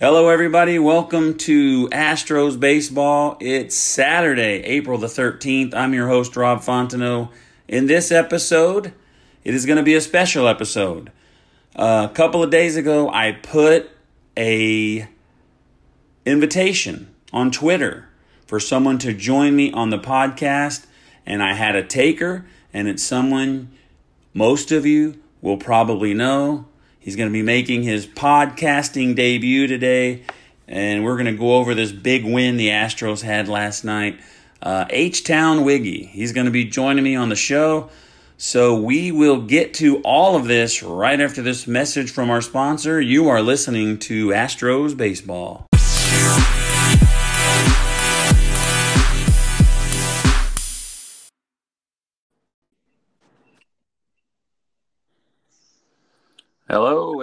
Hello, everybody. Welcome to Astros Baseball. It's Saturday, April the 13th. I'm your host, Rob Fontenot. In this episode, it is going to be a special episode. Uh, a couple of days ago, I put a invitation on Twitter for someone to join me on the podcast, and I had a taker, and it's someone most of you will probably know. He's going to be making his podcasting debut today, and we're going to go over this big win the Astros had last night. Uh, H Town Wiggy, he's going to be joining me on the show. So we will get to all of this right after this message from our sponsor. You are listening to Astros Baseball.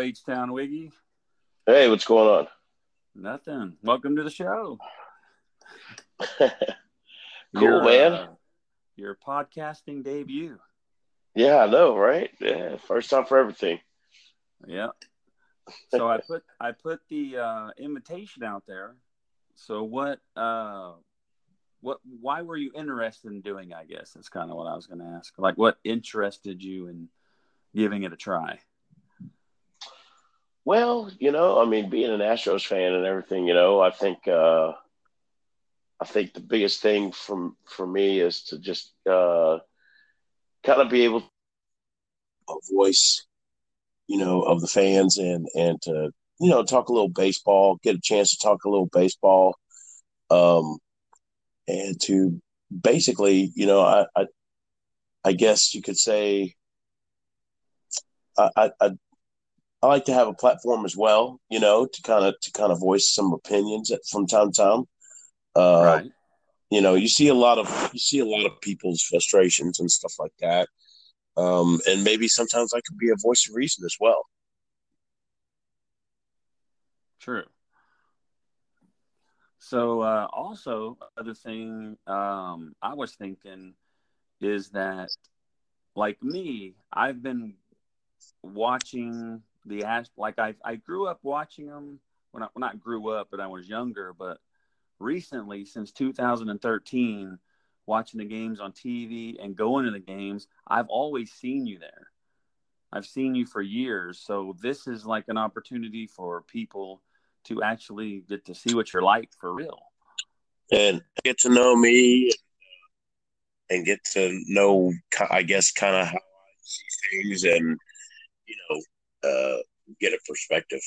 H Town Wiggy. Hey, what's going on? Nothing. Welcome to the show. cool, Your, man. uh, your podcasting debut. Yeah, I know, right? Yeah, first time for everything. Yeah. So I put I put the uh, invitation out there. So what uh what why were you interested in doing I guess that's kind of what I was going to ask. Like what interested you in giving it a try? Well, you know, I mean, being an Astros fan and everything, you know, I think uh, I think the biggest thing from for me is to just uh, kind of be able a voice, you know, of the fans and and to you know talk a little baseball, get a chance to talk a little baseball, um, and to basically, you know, I I, I guess you could say. I, I, I like to have a platform as well, you know, to kind of to kind of voice some opinions at, from time to time. Uh, right. You know, you see a lot of you see a lot of people's frustrations and stuff like that, um, and maybe sometimes I could be a voice of reason as well. True. So uh, also other thing um, I was thinking is that like me, I've been watching the Ast like I I grew up watching them when I well, not grew up, but I was younger. But recently, since 2013, watching the games on TV and going to the games, I've always seen you there. I've seen you for years, so this is like an opportunity for people to actually get to see what you're like for real and get to know me and get to know, I guess, kind of how I see things and you know, uh, get a perspective.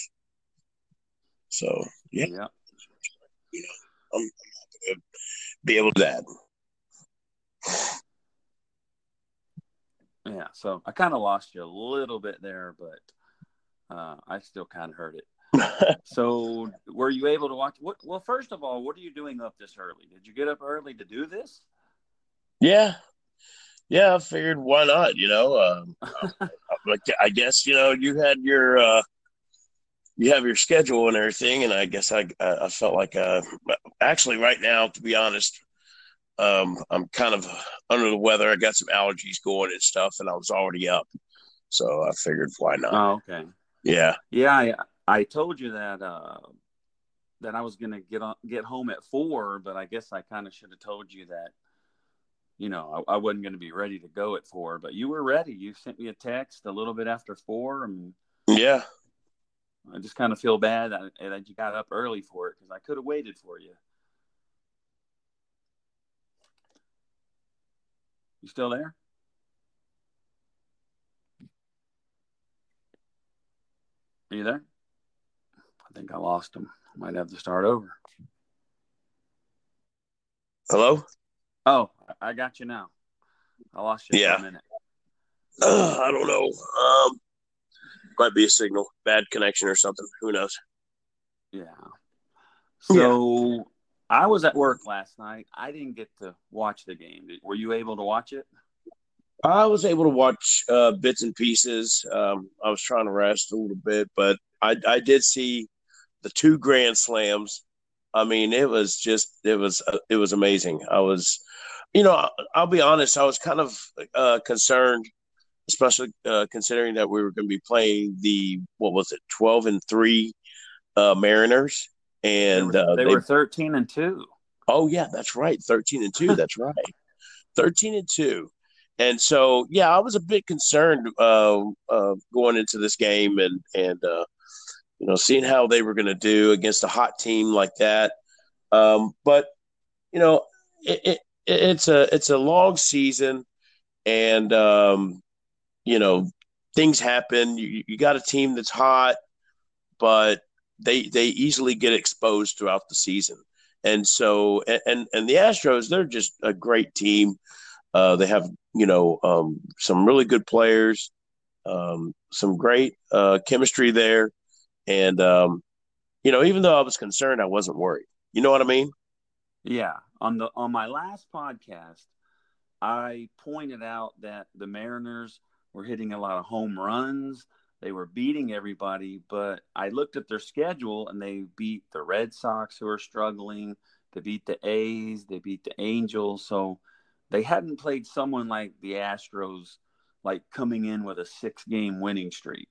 So yeah, yeah you know, I'm, I'm happy to be able to that. Yeah, so I kind of lost you a little bit there, but uh, I still kind of heard it. so, were you able to watch? What? Well, first of all, what are you doing up this early? Did you get up early to do this? yeah, yeah. I figured why not? You know, um, like I guess you know you had your uh, you have your schedule and everything, and I guess I I felt like uh, actually right now, to be honest, um, I'm kind of under the weather. I got some allergies going and stuff, and I was already up, so I figured why not? Oh, okay. Yeah, Yeah, I, I told you that uh, that I was gonna get on get home at four, but I guess I kind of should have told you that. You know, I, I wasn't going to be ready to go at four, but you were ready. You sent me a text a little bit after four, and yeah. I just kind of feel bad that, that you got up early for it because I could have waited for you. You still there? Are you there? I think I lost him. Might have to start over. Hello? Oh, I got you now. I lost you yeah. for a minute. Uh, I don't know. Um, might be a signal, bad connection or something. Who knows? Yeah. So yeah. I was at work last night. I didn't get to watch the game. Were you able to watch it? I was able to watch uh, bits and pieces. Um, I was trying to rest a little bit, but I, I did see the two grand slams. I mean, it was just it was uh, it was amazing. I was, you know, I'll be honest. I was kind of uh, concerned, especially uh, considering that we were going to be playing the what was it, twelve and three uh, Mariners, and they, were, uh, they, they were thirteen and two. Oh yeah, that's right, thirteen and two. that's right, thirteen and two. And so, yeah, I was a bit concerned uh, uh, going into this game and and uh, you know seeing how they were going to do against a hot team like that. Um, but you know, it, it, it's a it's a long season, and um, you know things happen. You, you got a team that's hot, but they they easily get exposed throughout the season. And so, and and the Astros, they're just a great team. Uh, they have you know um, some really good players, um, some great uh, chemistry there, and um, you know even though I was concerned, I wasn't worried. You know what I mean? Yeah. On the on my last podcast, I pointed out that the Mariners were hitting a lot of home runs. They were beating everybody, but I looked at their schedule and they beat the Red Sox, who are struggling. They beat the A's. They beat the Angels. So they hadn't played someone like the Astros, like coming in with a six game winning streak.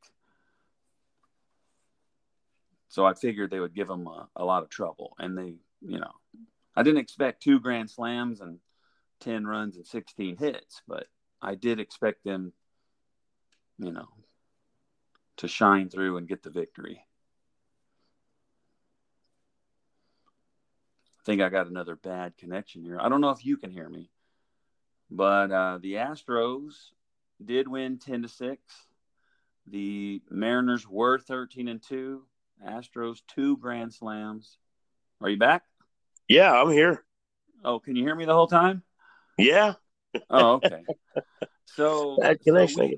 So I figured they would give them a, a, lot of trouble. And they, you know, I didn't expect two grand slams and 10 runs and 16 hits, but I did expect them, you know, to shine through and get the victory. I think I got another bad connection here. I don't know if you can hear me. But uh, the Astros did win 10 to 6. The Mariners were 13 and 2. Astros, two grand slams. Are you back? Yeah, I'm here. Oh, can you hear me the whole time? Yeah. oh, okay. So, connection. So we,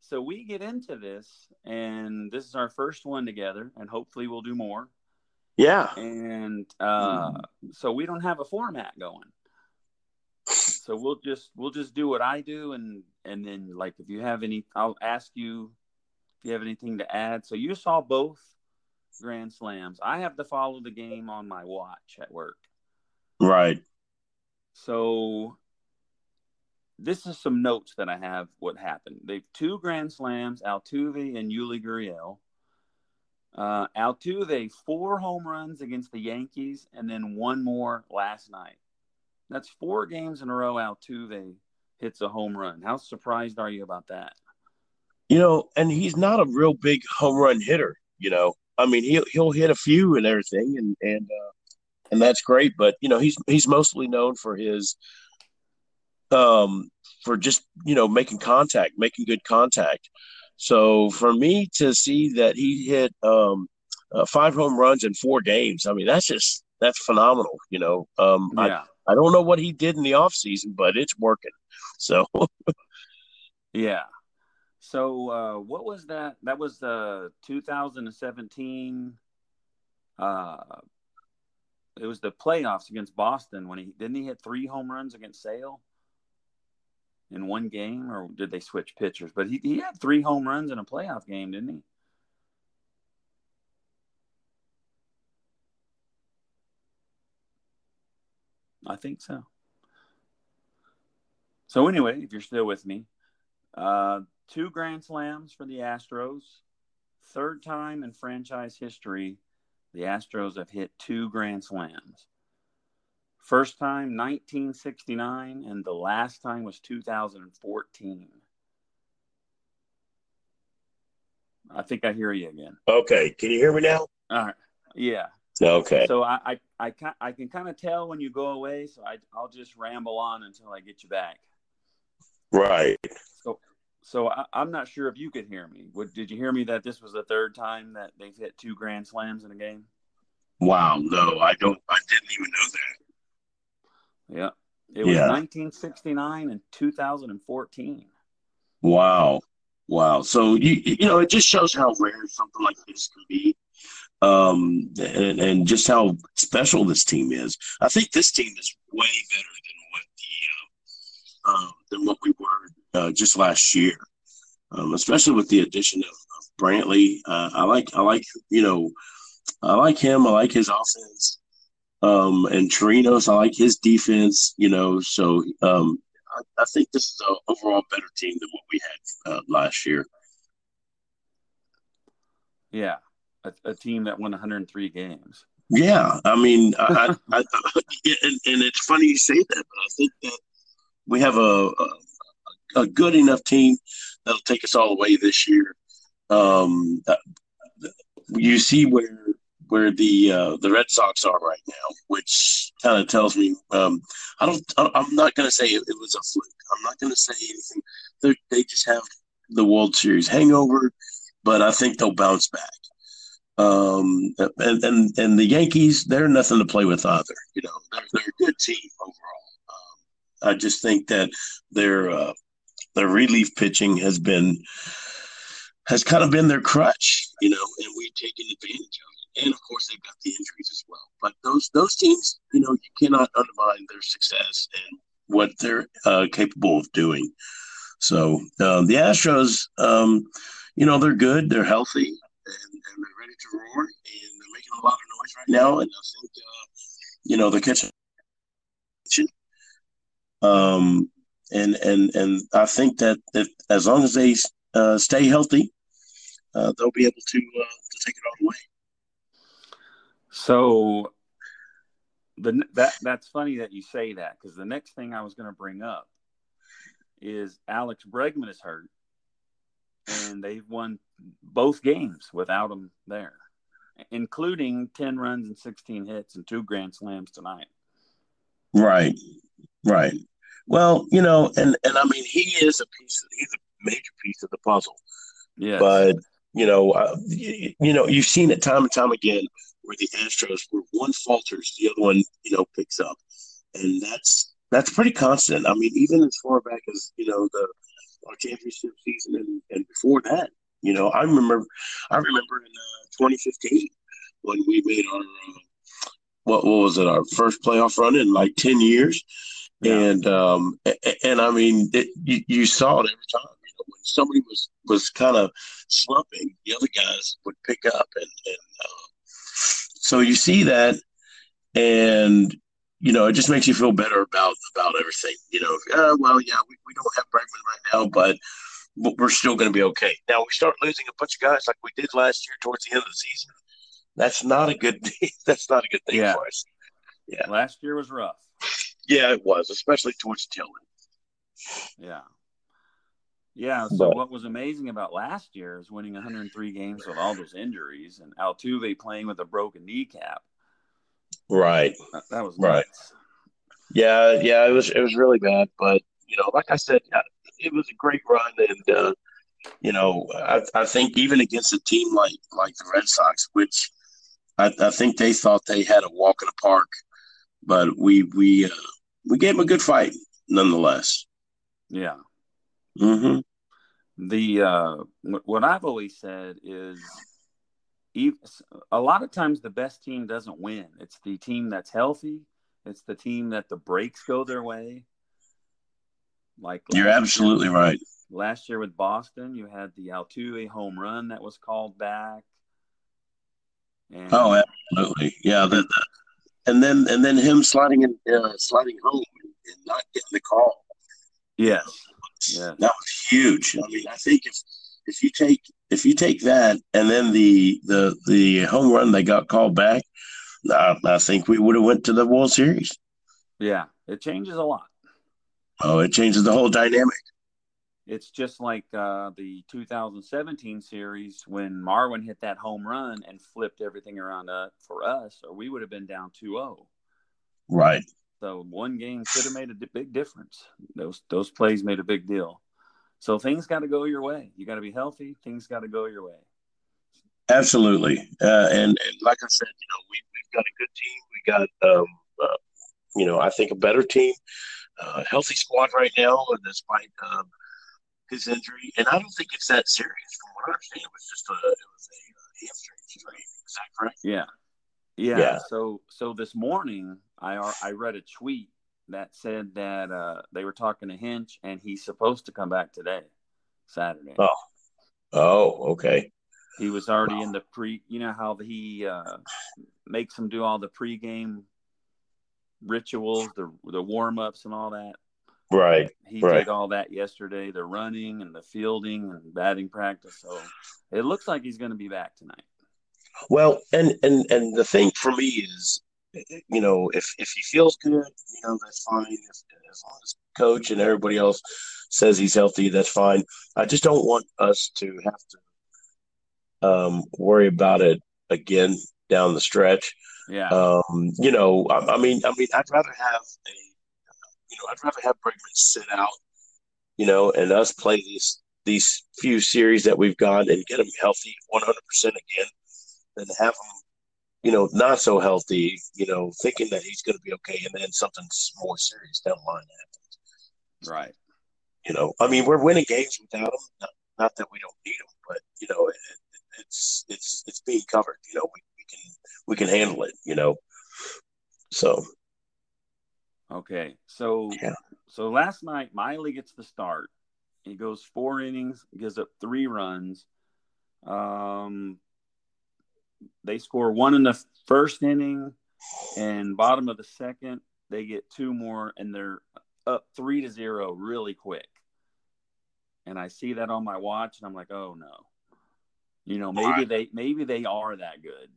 so we get into this, and this is our first one together, and hopefully we'll do more. Yeah. And uh, so we don't have a format going so we'll just we'll just do what I do and and then like if you have any I'll ask you if you have anything to add. So you saw both grand slams. I have to follow the game on my watch at work. Right. So this is some notes that I have what happened. They've two grand slams, Altuve and Yuli Gurriel. Uh, Altuve four home runs against the Yankees and then one more last night. That's four games in a row Altuve hits a home run. How surprised are you about that? You know, and he's not a real big home run hitter. You know, I mean, he'll he'll hit a few and everything, and and uh, and that's great. But you know, he's he's mostly known for his um for just you know making contact, making good contact. So for me to see that he hit um, uh, five home runs in four games, I mean that's just that's phenomenal. You know, um, yeah. I don't know what he did in the off season, but it's working. So, yeah. So, uh, what was that? That was the 2017. Uh, it was the playoffs against Boston when he didn't he hit three home runs against Sale in one game, or did they switch pitchers? But he, he had three home runs in a playoff game, didn't he? I think so. So anyway, if you're still with me, uh, two grand slams for the Astros. Third time in franchise history, the Astros have hit two grand slams. First time 1969, and the last time was 2014. I think I hear you again. Okay, can you hear me now? All right. Yeah. Okay. So I I, I, can, I can kind of tell when you go away, so I I'll just ramble on until I get you back. Right. So So I, am not sure if you could hear me. What, did you hear me that this was the third time that they've hit two grand slams in a game? Wow, no, I don't. I didn't even know that. Yeah, it was yeah. 1969 and 2014. Wow, wow. So you you know it just shows how rare something like this can be, um, and, and just how special this team is. I think this team is way better than what the uh, um, than what we were uh, just last year, um, especially with the addition of, of Brantley. Uh, I like I like you know I like him. I like his offense. Um, and Chirinos, I like his defense. You know, so um, I, I think this is an overall better team than what we had uh, last year. Yeah, a, a, team that won 103 games. Yeah, I mean, I, I, I, and, and, it's funny you say that, but I think that we have a, a, a good enough team that'll take us all the way this year. Um, uh, you see where where the uh, the Red Sox are right now, which kind of tells me um, I don't. I'm not going to say it, it, was a fluke. I'm not going to say anything. They're, they just have the World Series hangover, but I think they'll bounce back. Um, and, and and the Yankees, they're nothing to play with either. You know, they're, they're a good team overall. Um, I just think that their uh, their relief pitching has been has kind of been their crutch, you know, and we've taken advantage of it. And of course, they've got the injuries as well. But those those teams, you know, you cannot undermine their success and what they're uh, capable of doing. So uh, the Astros, um, you know, they're good, they're healthy, and, and, they're ready to roar, and they're making a lot of noise right now. And I think, uh, you know, they're catching. Um, and and and I think that if, as long as they uh, stay healthy, uh, they'll be able to uh, to take it all the way. So the that that's funny that you say that because the next thing I was going to bring up is Alex Bregman is hurt, and they've won both games without him there, including ten runs and sixteen hits and two grand slams tonight. Right, right. Well, you know, and and I mean, he is a piece. Of, he's a major piece of the puzzle. Yeah. But you know, uh, you, you, know, you've seen it time and time again where the Astros, where one falters, the other one, you know, picks up, and that's that's pretty constant. I mean, even as far back as you know the our championship season and, and before that, you know, I remember, I remember in uh, 2015 when we made our uh, what, what was it our first playoff run in like 10 years yeah. And um, and I mean, it, you, you saw it every time. You know, when somebody was was kind of slumping, the other guys would pick up, and, and uh, so you see that, and you know, it just makes you feel better about about everything. You know, uh, well, yeah, we, we don't have Bregman right now, but but we're still going to be okay. Now we start losing a bunch of guys like we did last year towards the end of the season. That's not a good. that's not a good thing yeah. for us. Yeah, last year was rough. Yeah, it was, especially towards Tillman. Yeah. Yeah. So but, what was amazing about last year is winning 103 games with all those injuries and Altuve playing with a broken kneecap. Right. That, that was nuts. right. Yeah, yeah, it was it was really bad, but you know, like I said, it was a great run, and uh, you know, I, I think even against a team like like the Red Sox, which I, I think they thought they had a walk in the park but we we uh, we gave him a good fight nonetheless. Yeah. hmm The uh, what I've always said is, a lot of times the best team doesn't win. It's the team that's healthy. It's the team that the breaks go their way. Like you're absolutely year, right. Last year with Boston, you had the Altuve home run that was called back. And, oh, absolutely. Yeah, the, the, and then and then him sliding in, uh, sliding home and not getting the call. Yes, yeah, that was huge. I mean, I think if if you take if you take that and then the the the home run they got called back, I, I think we would have went to the World Series. Yeah, it changes a lot. Oh, it changes the whole dynamic. It's just like uh, the 2017 series when Marwin hit that home run and flipped everything around uh, for us, or we would have been down 2-0. Right. So one game could have made a big difference. Those those plays made a big deal. So things got to go your way. You got to be healthy. Things got to go your way. Absolutely, uh, and, and like I said, you know, we we've got a good team. We got, um, uh, you know, I think a better team, uh, healthy squad right now, despite um, his injury. And I don't think it's that serious. From what I understand, it was just a it was a uh, hamstring strain. Is that correct? Yeah. yeah, yeah. So so this morning, I I read a tweet that said that uh, they were talking to Hinch, and he's supposed to come back today, Saturday. Oh, oh, okay. He was already wow. in the pre. You know how he uh, makes them do all the pregame rituals, the the warm ups, and all that. Right. He right. did all that yesterday, the running and the fielding and batting practice. So it looks like he's going to be back tonight. Well, and and and the thing for me is you know, if if he feels good, you know, that's fine. If, as long as coach and everybody else says he's healthy, that's fine. I just don't want us to have to um, worry about it again down the stretch. Yeah. Um, you know, I, I, mean, I mean, I'd rather have a, you know, I'd rather have Bregman sit out, you know, and us play these these few series that we've got and get him healthy 100 percent again, than have him you know, not so healthy, you know, thinking that he's going to be okay, and then something more serious down the line happens. Right. You know, I mean, we're winning games without him. Not, not that we don't need him, but you know, it, it's it's it's being covered. You know, we, we can we can handle it. You know, so. Okay, so yeah. so last night Miley gets the start. He goes four innings, gives up three runs. Um, they score one in the first inning, and bottom of the second they get two more, and they're up three to zero really quick. And I see that on my watch, and I'm like, oh no, you know maybe they maybe they are that good.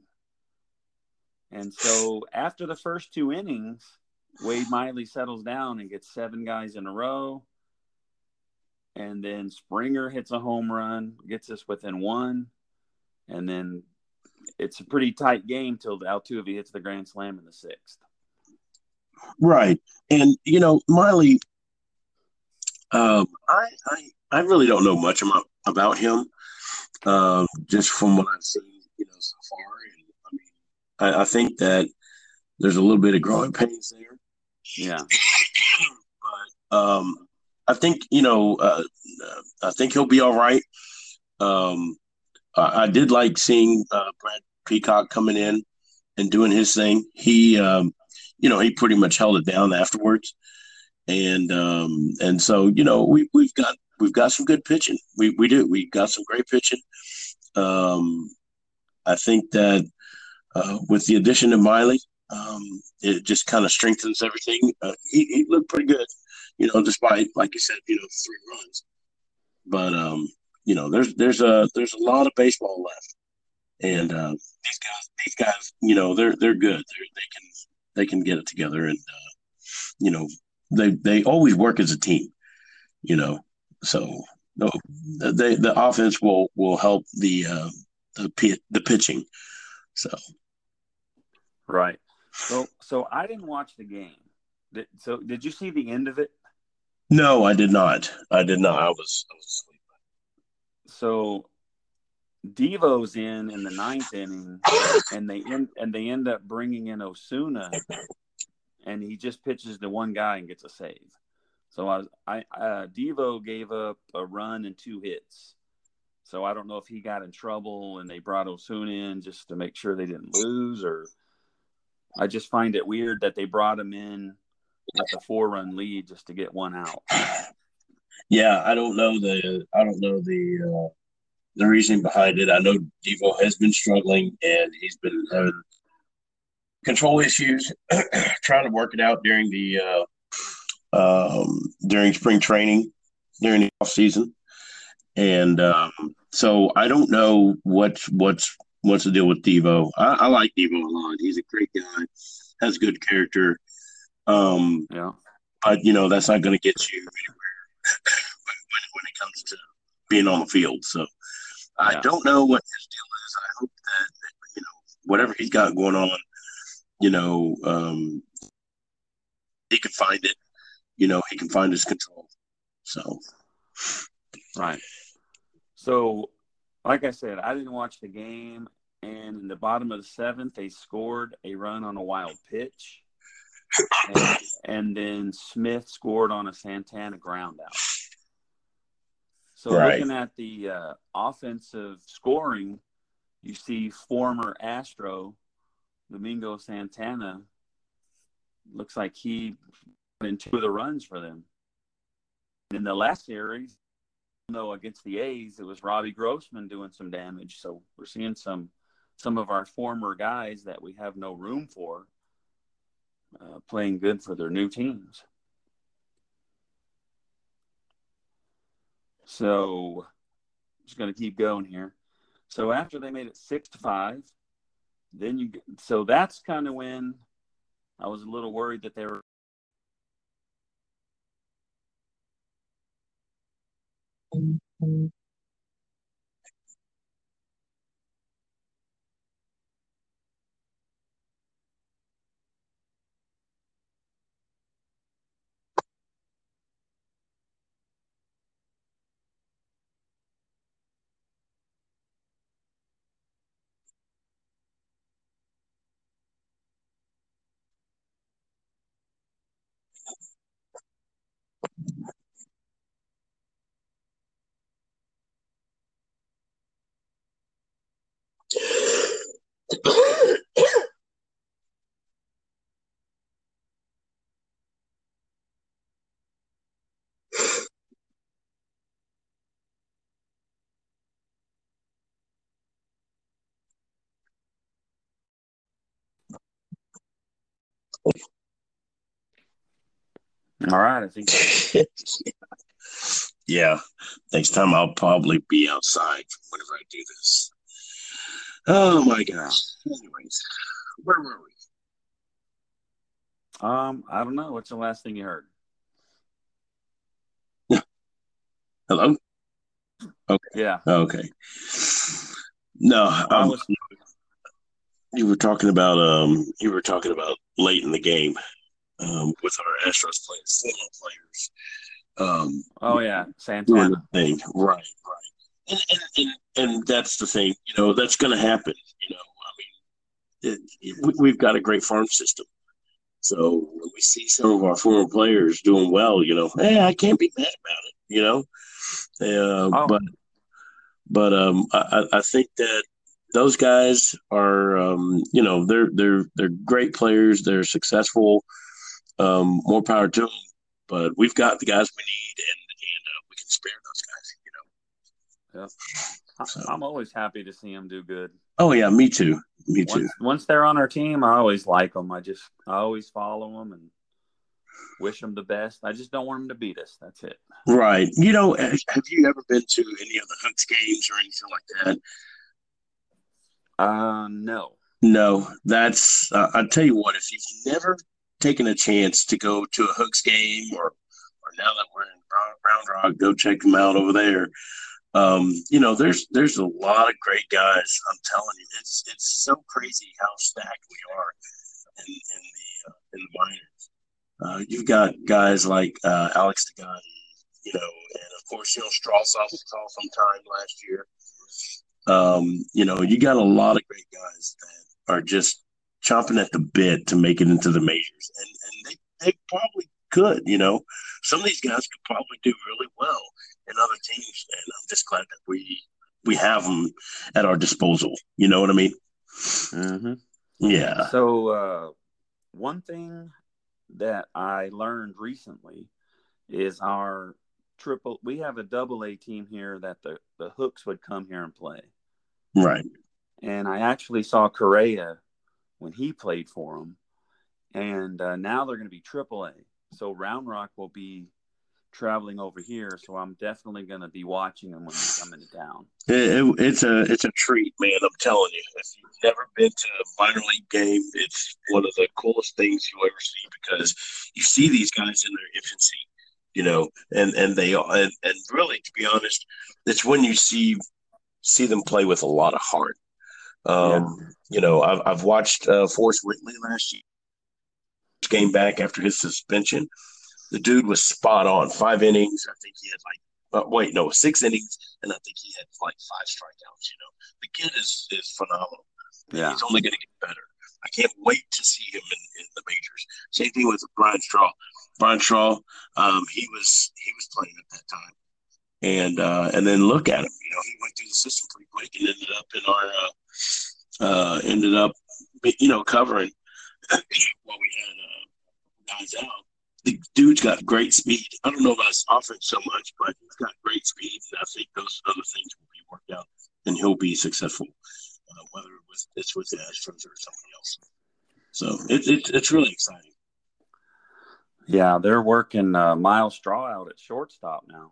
And so after the first two innings, Wade Miley settles down and gets seven guys in a row. And then Springer hits a home run, gets us within one. And then it's a pretty tight game till Altuve hits the grand slam in the sixth. Right, and you know Miley, um, I, I I really don't know much about about him, um, just from what I've seen, you know, so far. And I mean, I, I think that there's a little bit of growing pains there. Yeah, but um, I think you know, uh, I think he'll be all right. Um, I did like seeing uh, Brad Peacock coming in and doing his thing. He, um, you know, he pretty much held it down afterwards, and um, and so you know we we've got we've got some good pitching. We we do we got some great pitching. Um, I think that uh, with the addition of Miley, um, it just kind of strengthens everything. Uh, he, he looked pretty good, you know, despite like you said, you know, three runs. But um, you know, there's there's a there's a lot of baseball left, and uh, these guys these guys, you know, they're they're good. They're, they can they can get it together, and uh, you know, they they always work as a team. You know, so no, they, the offense will will help the uh, the the pitching. So, right. So so I didn't watch the game. Did, so did you see the end of it? No, I did not. I did not. I was I was asleep so Devo's in in the ninth inning, and they end and they end up bringing in Osuna, and he just pitches to one guy and gets a save. So I, I uh, Devo gave up a run and two hits. So I don't know if he got in trouble and they brought Osuna in just to make sure they didn't lose, or I just find it weird that they brought him in with a four run lead just to get one out yeah, I don't know the I don't know the uh, the reasoning behind it. I know Devo has been struggling and he's been having control issues, trying to work it out during the uh, um, during spring training, during the off season, and um, so I don't know what's what's what's the deal with Devo. I, I like Devo a lot. He's a great guy, has good character. Um, yeah, but you know that's not going to get you anywhere when, when, it comes to being on the field. So yeah. I don't know what his deal is. I hope that, you know whatever he's got going on, you know, um, he can find it. You know, he can find his control. So. Right. So, like I said, I didn't watch the game, and in the bottom of the seventh, they scored a run on a wild pitch, and, and then Smith scored on a Santana ground out. So, Right. looking at the uh, offensive scoring, you see former Astro Domingo Santana looks like he put in two of the runs for them. In the last series, no, against the A's, it was Robbie Grossman doing some damage. So we're seeing some some of our former guys that we have no room for uh, playing good for their new teams. So just going to keep going here. So after they made it six to five, then you so that's kind of when I was a little worried that they were all right. I think yeah. Next time I'll probably be outside whenever I do this. Oh my gosh. Anyways, where were we? um I don't know. What's the last thing you heard? Hello? Okay. Yeah, Okay. No, I um, was you were talking about um you were talking about late in the game um with our Astros players, former players. Um oh yeah, Santana. thing. Right, right. And, and, and, and that's the thing, you know, that's going to happen. You know, I mean, it, it, we- we've got a great farm system. So when we see some of our former players doing well, you know, hey, I can't be mad about it, you know. Uh, Oh. But but um, I I think that those guys are, um, you know, they're they're they're great players. They're successful. Um, more power to them. But we've got the guys we need, and and uh, we can spare those guys. You know. I- I'm always happy to see them do good. Oh yeah, me too. Me too. Once, once they're on our team, I always like them. I just I always follow them and wish them the best. I just don't want them to beat us. That's it. Right. You know, have you ever been to any of the Hooks games or anything like that? Uh, no. No, that's. Uh, I tell you what, if you've never taken a chance to go to a Hooks game, or or now that we're in Round Rock, go check them out over there. Um, you know, there's there's a lot of great guys. I'm telling you, it's it's so crazy how stacked we are in, in the uh, in the minors. Uh, you've got guys like uh, Alex Degani, you know, and of course, you know, Straw saw some time last year. Um, you know, you got a lot of great guys that are just chomping at the bit to make it into the majors, and and they they probably could. You know, some of these guys could probably do really well in other teams, and I'm just glad that we we have them at our disposal. You know what I mean? Mm-hmm. Yeah. So, uh, one thing that I learned recently is our triple. We have a double A team here that the the Hooks would come here and play, Right. and I actually saw Correa when he played for them, and uh, now they're going to be triple A. So Round Rock will be traveling over here, so I'm definitely going to be watching them when they come into town. It, it, it's a it's a treat, man. I'm telling you. If you've never been to a minor league game, it's one of the coolest things you'll ever see because you see these guys in their infancy, you know, and and they and, and really, to be honest, it's when you see see them play with a lot of heart. Um, You know, I've I've watched uh, Forrest Whitley last year, came back after his suspension. The dude was spot on. Five innings. I think he had like Uh, wait, no, six innings, and I think he had like five strikeouts. You know, the kid is is phenomenal. Yeah, he's only going to get better. I can't wait to see him in, in the majors. Same thing with Brian Straw. Brian Straw, um, he was he was playing at that time, and uh, and then look at him. You know, he went through the system pretty quick and ended up in our uh, uh, ended up you know covering while we had uh, guys out. The dude's got great speed. I don't know about his offense so much, but he's got great speed, and I think those other things will be worked out, and he'll be successful, uh, whether it was, it's with the Astros or somebody else. So it, it, it's really exciting. Yeah, they're working uh, Myles Straw out at shortstop now.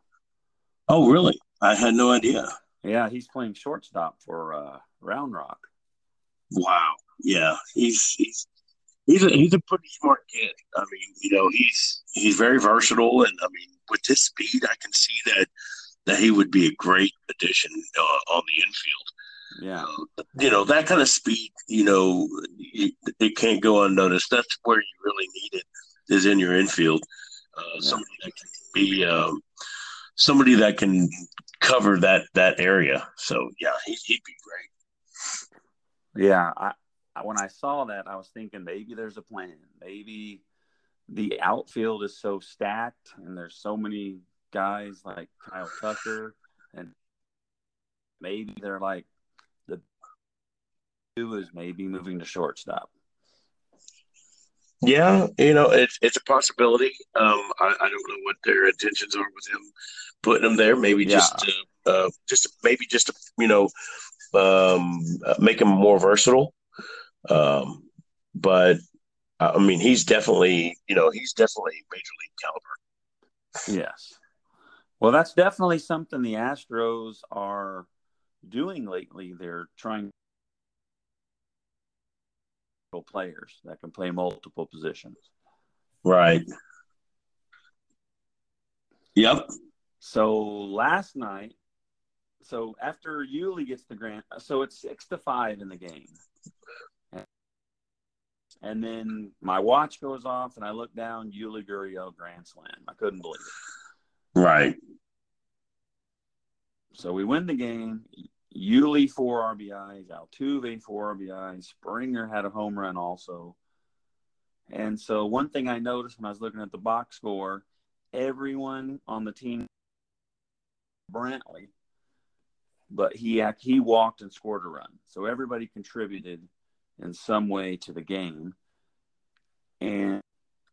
Oh, really? I had no idea. Yeah, he's playing shortstop for uh, Round Rock. Wow. Yeah, he's he's he's a he's a pretty smart kid. I mean, you know, he's he's very versatile, and I mean, with his speed, I can see that that he would be a great addition uh, on the infield. Yeah, uh, you know that kind of speed. You know, it, it, can't go unnoticed. That's where you really need it is in your infield. Uh, yeah. Somebody that can be um, somebody that can cover that that area. So yeah, he, he'd be great. Yeah, I, when I saw that, I was thinking maybe there's a plan. Maybe the outfield is so stacked, and there's so many guys like Kyle Tucker, and maybe they're like the two is maybe moving to shortstop. Yeah, you know, it's it's a possibility. Um, I, I don't know what their intentions are with him putting him there. Maybe yeah. just to, uh, just maybe just to, you know, um, uh, make him more versatile. Um, but I mean, he's definitely, you know, he's definitely major league caliber. Yes. Well, that's definitely something the Astros are doing lately. They're trying players that can play multiple positions. Right. Yep. So last night, so after Yuli gets the grant, so it's six to five in the game. And then my watch goes off, and I look down, Yuli Gurriel Grand Slam. I couldn't believe it. Right. So we win the game. Yuli four RBIs, Altuve four RBIs, Springer had a home run also. And so one thing I noticed when I was looking at the box score, everyone on the team, Brantley, but he he walked and scored a run. So everybody contributed in some way to the game. And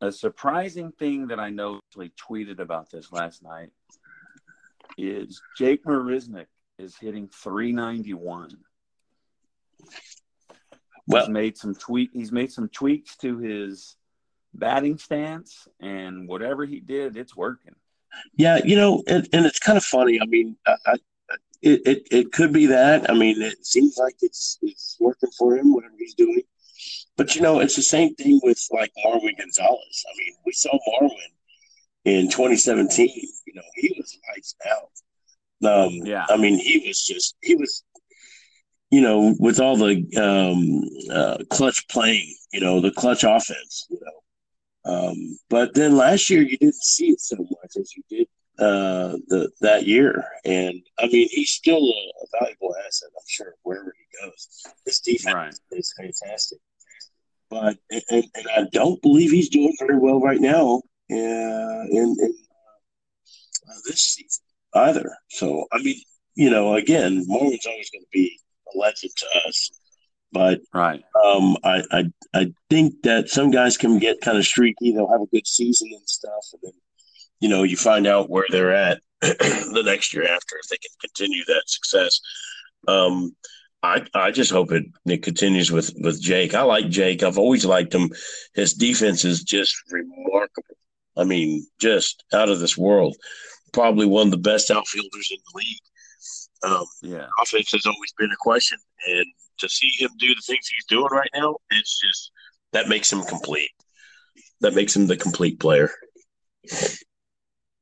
a surprising thing that I noticed, tweeted about this last night, is Jake Marisnick is hitting 391. Well, he's made some tweak. He's made some tweaks to his batting stance, and whatever he did, it's working. Yeah, you know, and, and it's kind of funny. I mean, I, it, it, it could be that. I mean, it seems like it's it's working for him, whatever he's doing. But you know, it's the same thing with like Marwin Gonzalez. I mean, we saw Marwin in 2017. You know, he was lights out. Um, yeah. I mean, he was just he was, you know, with all the um, uh, clutch playing, you know, the clutch offense, you know. Um, but then last year you didn't see it so much as you did uh, the that year. And I mean, he's still a, a, valuable asset, I'm sure, wherever he goes. His defense right. is fantastic. But and, and, I don't believe he's doing very well right now uh, in, in uh, this season either. So I mean, you know, again, Marwin's always going to be a legend to us. But right, um, I, I I think that some guys can get kind of streaky. They'll have a good season and stuff, and then you know, you find out where they're at the next year after if they can continue that success. Um, I I just hope it it continues with with Jake. I like Jake. I've always liked him. His defense is just remarkable. I mean, just out of this world. Probably one of the best outfielders in the league. Um, yeah, offense has always been a question, and to see him do the things he's doing right now, it's just that makes him complete. That makes him the complete player.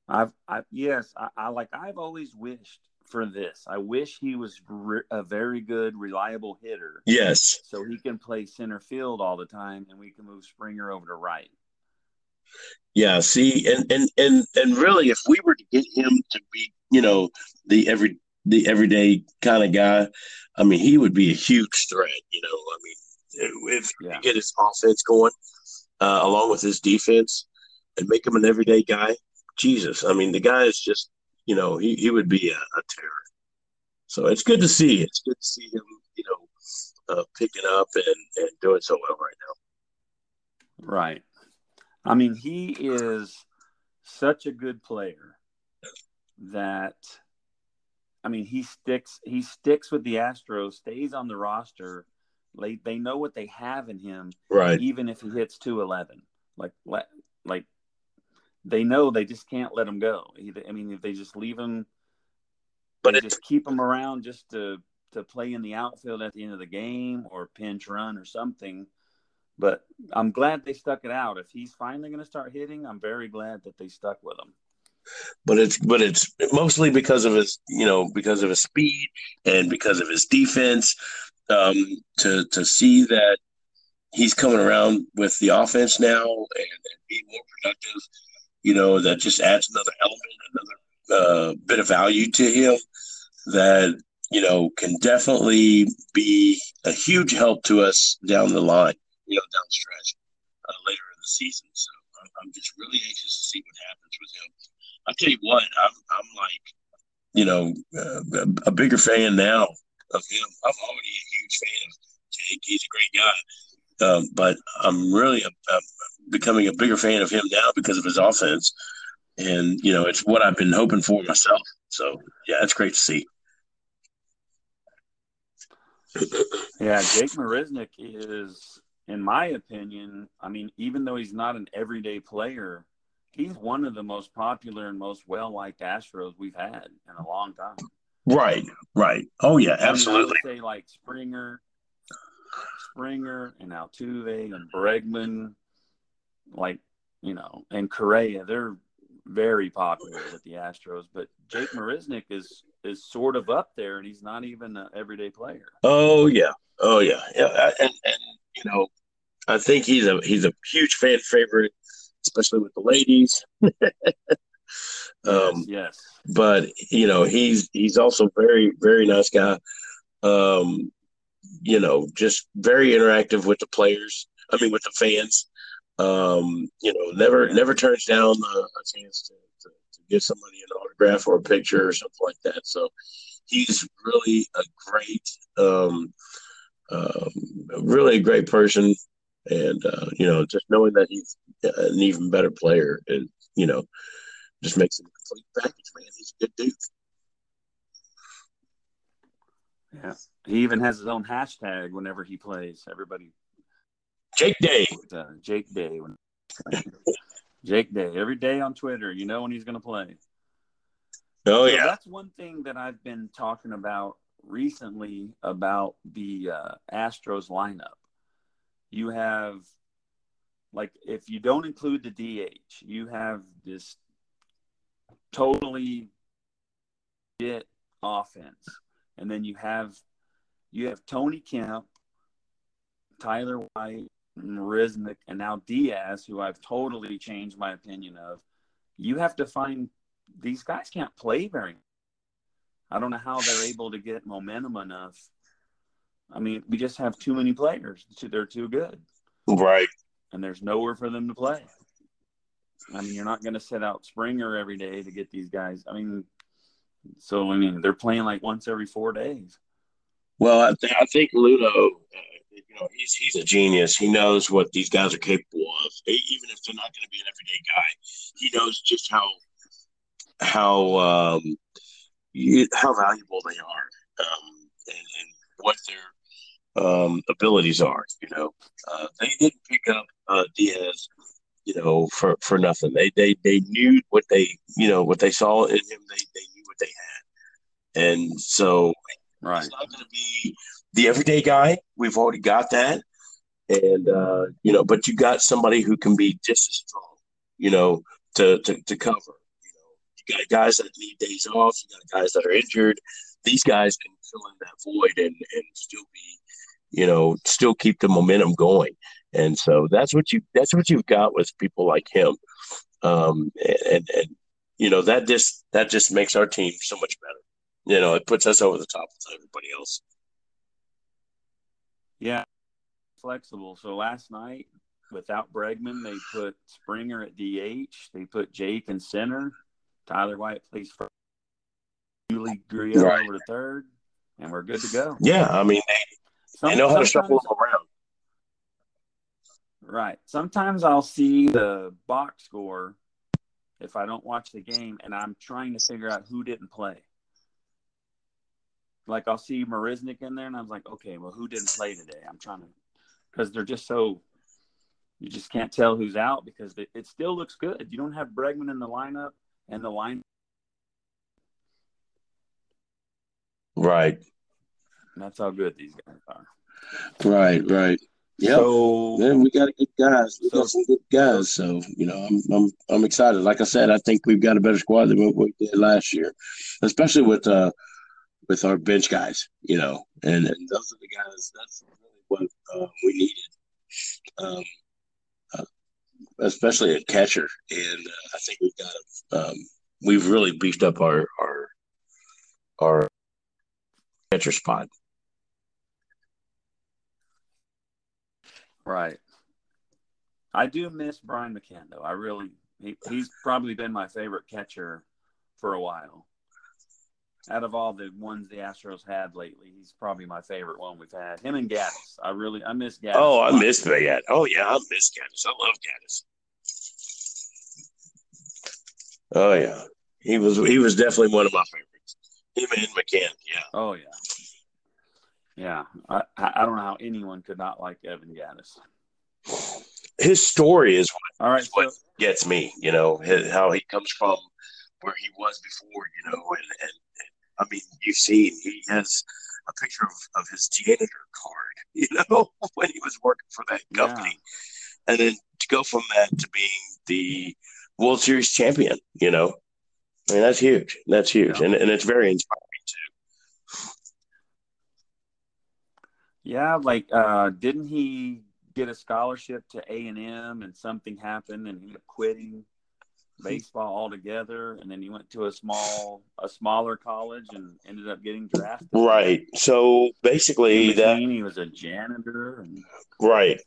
I've, I, yes, I, I, like. I've always wished for this. I wish he was re- a very good, reliable hitter. Yes, so he can play center field all the time, and we can move Springer over to right. Yeah, see, and and and and really, if we were to get him to be, you know, the every the everyday kind of guy, I mean, he would be a huge threat. You know, I mean, if yeah. you get his offense going uh, along with his defense and make him an everyday guy, Jesus, I mean, the guy is just, you know, he he would be a, a terror. So it's good to see. It's good to see him, you know, uh, picking up and, and doing so well right now. Right. I mean, he is such a good player that I mean, he sticks he sticks with the Astros, stays on the roster. They they know what they have in him, right? Even if he hits two eleven, like like they know they just can't let him go. I mean, if they just leave him but it, just keep him around just to to play in the outfield at the end of the game or pinch run or something. But I'm glad they stuck it out. If he's finally going to start hitting, I'm very glad that they stuck with him. But it's but it's mostly because of his you know because of his speed and because of his defense. Um, to to see that he's coming around with the offense now and, and being more productive, you know, that just adds another element, another uh, bit of value to him that you know can definitely be a huge help to us down the line, you know, down the stretch uh, later in the season. So I'm, I'm, just really anxious to see what happens with him. I tell you what, I'm I'm like, you know, uh, a, bigger fan now of him. I'm already a huge fan Jake. He's a great guy, um, but I'm really a, a, becoming a bigger fan of him now because of his offense and you know it's what I've been hoping for myself. So yeah, it's great to see. yeah, Jake Marisnick is, in my opinion, I mean, even though he's not an everyday player, he's one of the most popular and most well liked Astros we've had in a long time. Right, right. Oh yeah, absolutely. I mean, I say like Springer, Springer, and Altuve and Bregman, like you know, and Correa. They're very popular with the Astros. But Jake Marisnick is is sort of up there, and he's not even an everyday player. Oh yeah, oh yeah, yeah. And and you know, I think he's a he's a huge fan favorite, especially with the ladies. um, yes, yes. But you know, he's he's also very very nice guy. Um, you know, just very interactive with the players. I mean, with the fans. Um, you know, never never turns down a, a chance to, to, to, give somebody an autograph or a picture or something like that. So he's really a great, um, um, really a great person, and uh, you know, just knowing that he's an even better player, and you know, just makes him a complete package. Man, he's a good dude. Yeah, he even has his own hashtag whenever he plays. Everybody Jake Day. Uh, Jake Day. Jake Day. Every day on Twitter, you know when he's going to play. Oh, so yeah. That's one thing that I've been talking about recently about the uh, Astros lineup. You have, like, if you don't include the DH, you have this totally get offense. And then you have you have Tony Kemp, Tyler White, Marisnick, and now Diaz, who I've totally changed my opinion of. You have to find these guys can't play very. I don't know how they're able to get momentum enough. I mean, we just have too many players. They're too good. Right. And there's nowhere for them to play. I mean, you're not going to set out Springer every day to get these guys. I mean, so I mean, they're playing like once every four days. Well, I, th- I think Luhnow you know, he's he's a genius. He knows what these guys are capable of. Even if they're not going to be an everyday guy, he knows just how how um, how valuable they are um, and, and, what their um, abilities are. You know, uh, they didn't pick up uh, Diaz, you know, for, for nothing. They they they knew what they you know what they saw in him. They they knew what they had, and so right. it's not going to be the everyday guy. We've already got that, and uh, you know, but you got somebody who can be just as strong, you know, to to, to cover. You know, you got guys that need days off. You got guys that are injured. These guys can fill in that void and and still be, you know, still keep the momentum going. And so that's what you that's what you've got with people like him. Um, and, and you know that just that just makes our team so much better. You know, it puts us over the top with everybody else. Yeah, flexible. So last night, without Bregman, they put Springer at DH. They put Jake in center. Tyler White plays for Yuli Gurriel right. over to third, and we're good to go. Yeah, I mean, they, they know how to shuffle them around. Right. Sometimes I'll see the box score if I don't watch the game, and I'm trying to figure out who didn't play. Like I'll see Marisnick in there, and I'm like, okay, well, who didn't play today? I'm trying to, because they're just so, you just can't tell who's out because it, it still looks good. You don't have Bregman in the lineup, and the line. Right. And that's how good these guys are. Right, right. Yeah, so, man, we got good guys. We so, got some good guys. So you know, I'm I'm I'm excited. Like I said, I think we've got a better squad than what we did last year, especially with uh with our bench guys. You know, and, and those are the guys. That's really what uh, we needed. Um, uh, especially a catcher, and uh, I think we've got um, we've really beefed up our our our catcher spot. Right. I do miss Brian McCann though. I really he, he's probably been my favorite catcher for a while. Out of all the ones the Astros had lately, he's probably my favorite one we've had. Him and Gattis. I really I miss Gattis. Oh, I miss that. Oh yeah, I miss Gattis. I love Gattis. Oh yeah. He was he was definitely one of my favorites. Him and McCann, yeah. Oh yeah. Yeah, I, I don't know how anyone could not like Evan Gattis. His story is what, All right, is what gets me. You know his, how he comes from where he was before. You know, and, and, and I mean, you've seen he has a picture of, of his janitor card. You know, when he was working for that company, yeah. and then to go from that to being the World Series champion. You know, I mean that's huge. That's huge, yeah. and and it's very inspiring too. Yeah, like uh, didn't he get a scholarship to A and M, and something happened, and he ended up quitting baseball altogether, and then he went to a small, a smaller college, and ended up getting drafted. Right. So basically, that he was a janitor. And... Right.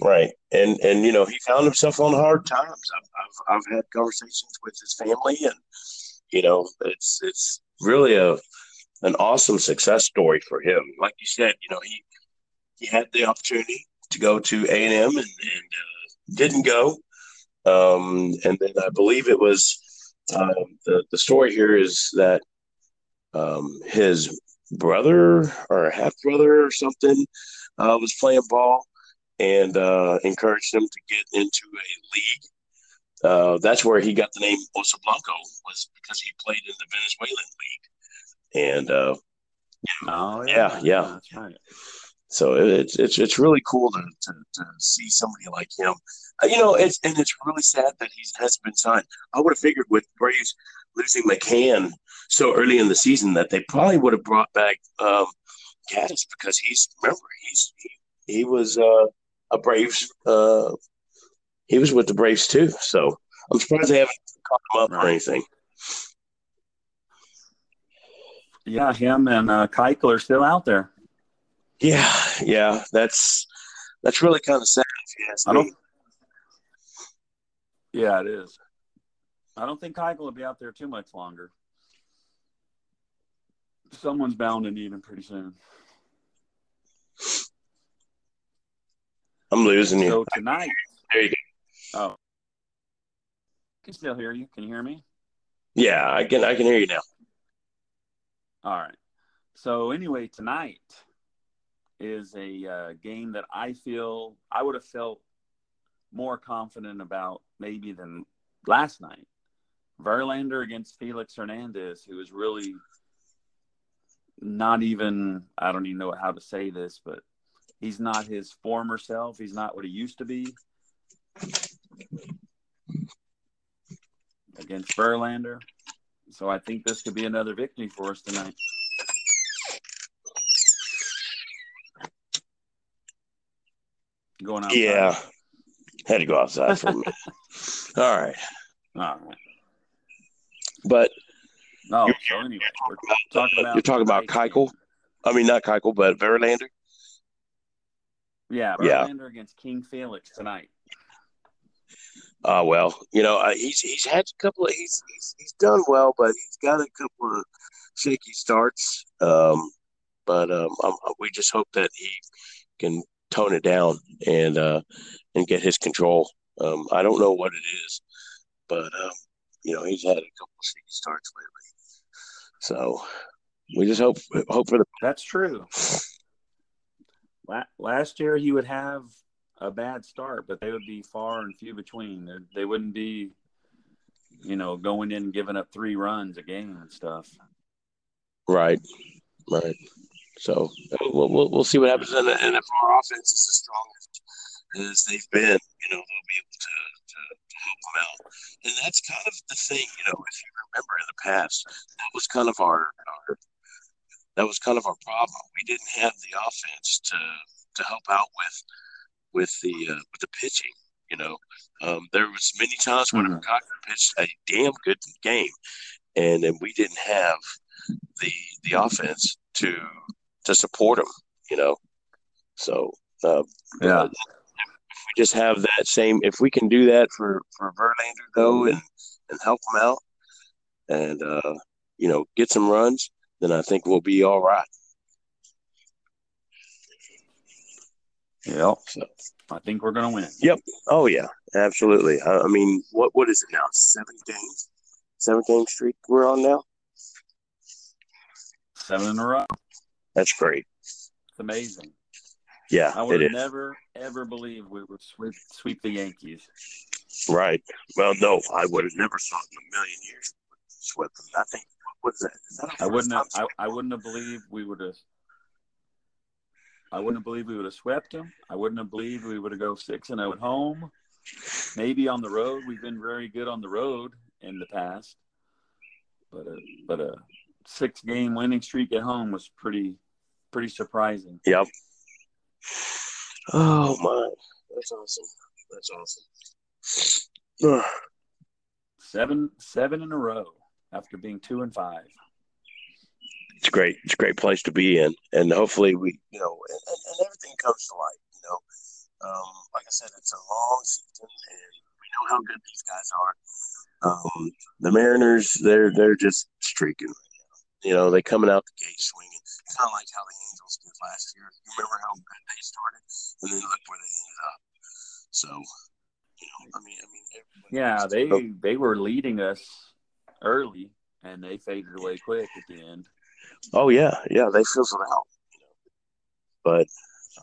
Right. And and you know he found himself on hard times. I've, I've I've had conversations with his family, and you know it's it's really a an awesome success story for him. Like you said, you know he he had the opportunity to go to A and M and, and uh, didn't go. Um, and then I believe it was um, the the story here is that um, his brother or half brother or something uh, was playing ball and uh, encouraged him to get into a league. Uh, that's where he got the name Oso Blanco was because he played in the Venezuelan league. And uh, oh yeah, yeah, yeah. right. So it's it's it's really cool to, to, to see somebody like him. Uh, you know, it's and it's really sad that he hasn't been signed. I would have figured with Braves losing McCann so early in the season that they probably would have brought back um, Gattis because he's remember he's he, he was uh, a Braves uh, he was with the Braves too. So I'm surprised they haven't caught him up or anything. Yeah, him and uh, Keuchel are still out there. Yeah, yeah, that's that's really kind of sad. I don't. Yeah, it is. I don't think Keuchel will be out there too much longer. Someone's bound to need him pretty soon. I'm losing you. So tonight. There you go. Oh. I can still hear you. Can you hear me? Yeah, I can. I can hear you now. All right. So anyway, tonight is a uh, game that I feel I would have felt more confident about maybe than last night. Verlander against Felix Hernandez, who is really not even, I don't even know how to say this, but he's not his former self. He's not what he used to be. Against Verlander. So I think this could be another victory for us tonight. Going outside. Yeah, had to go outside for a minute. All right, All right. but No. You're- so anyway, we're talking about you're talking about Keuchel? I mean not Keuchel, but Verlander. Yeah, Yeah. Verlander against King Felix tonight. Uh, well, you know, uh, he's he's had a couple of he's he's he's done well, but he's got a couple of shaky starts. Um, but um, um, we just hope that he can tone it down and uh, and get his control. Um, I don't know what it is, but um, you know, he's had a couple of shaky starts lately. So we just hope hope for the That's true. La- Last year he would have a bad start, but they would be far and few between. They wouldn't be, you know, going in giving up three runs a game and stuff. right, right. So we'll we'll, see what happens, and, and if our offense is as strong as, as they've been, you know, they'll be able to, to, to help them out. And that's kind of the thing, you know, if you remember in the past, that was kind of our, our that was kind of our problem. We didn't have the offense to to help out with with the uh, with the pitching. You know, um, there was many times when Mhm. Cochran pitched a damn good game, and then we didn't have the the offense to to support him. You know, so uh, Yeah. if we just have that same, if we can do that for for Verlander though, and and help him out, and uh, you know, get some runs, then I think we'll be all right. Yep. So. I think we're going to win. Yep. Oh yeah, absolutely. I, I mean, what what is it now? Seven games, seven game streak we're on now. Seven in a row. That's great. It's amazing. Yeah, I would it have is. never, ever believed we would sweep, sweep the Yankees. Right. Well, no, I would have never thought in a million years we would swept them. I think what is that? Is that our I wouldn't have. I, I wouldn't have believed we would have. I wouldn't have believed we would have swept them. I wouldn't have believed we would have go six and zero at home. Maybe on the road, we've been very good on the road in the past, but a but a six game winning streak at home was pretty pretty surprising. Yep. Oh my, that's awesome. That's awesome. Ugh. Seven seven in a row after being two and five. It's great. It's a great place to be in, and hopefully we, you know, and, and, and everything comes to light. You know, um, like I said, it's a long season, and we know how good these guys are. Um, the Mariners, they're they're just streaking right now. You know, they coming out the gate swinging, kind of like how the Angels did last year. You remember how good they started, and then look where they ended up. So, you know, I mean, I mean, Yeah, they they were leading us early, and they faded away quick at the end. Oh yeah, yeah, they fizzled out. You know, but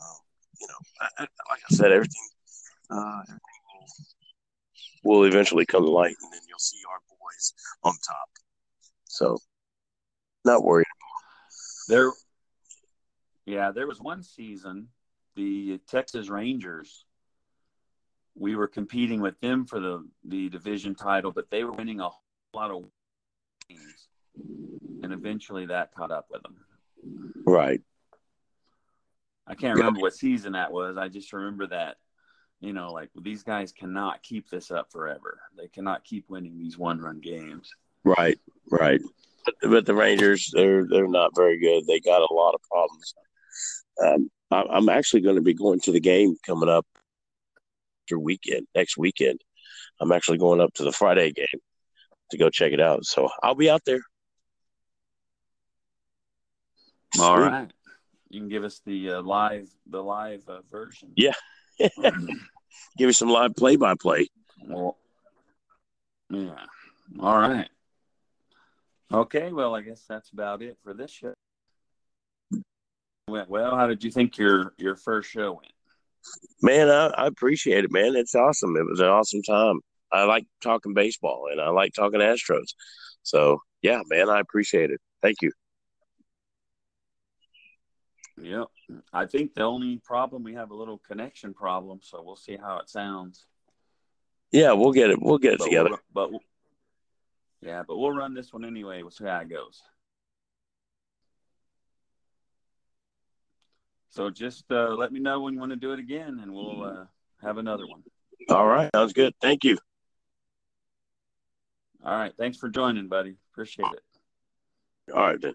um, you know, I, I, like I said, everything, uh, everything will will eventually come to light, and then you'll see our boys on top. So, not worried. There, yeah, there was one season, the Texas Rangers. We were competing with them for the the division title, but they were winning a lot of games, and eventually that caught up with them. Right. I can't remember what season that was. I just remember that, you know, like these guys cannot keep this up forever. They cannot keep winning these one run games. Right. Right. But, but the Rangers, they're they're not very good. They got a lot of problems. Um, I, I'm actually going to be going to the game coming up after weekend next weekend. I'm actually going up to the Friday game to go check it out. So I'll be out there. All Sweet. right, you can give us the uh, live the live uh, version. Yeah. Give you some live play by play. Well, yeah. All right. Okay. Well, I guess that's about it for this show. Went well. How did you think your your first show went? Man, I, I appreciate it, man. It's awesome. It was an awesome time. I like talking baseball and I like talking Astros. So yeah, man, I appreciate it. Thank you. Yep. I think the only problem we have a little connection problem, so we'll see how it sounds. Yeah, we'll get it. We'll get it But together. we'll- but we'll- yeah, but we'll run this one anyway. We'll see how it goes. So just uh, let me know when you want to do it again, and we'll uh, have another one. All right, sounds good. Thank you. All right, thanks for joining, buddy. Appreciate it. All right then.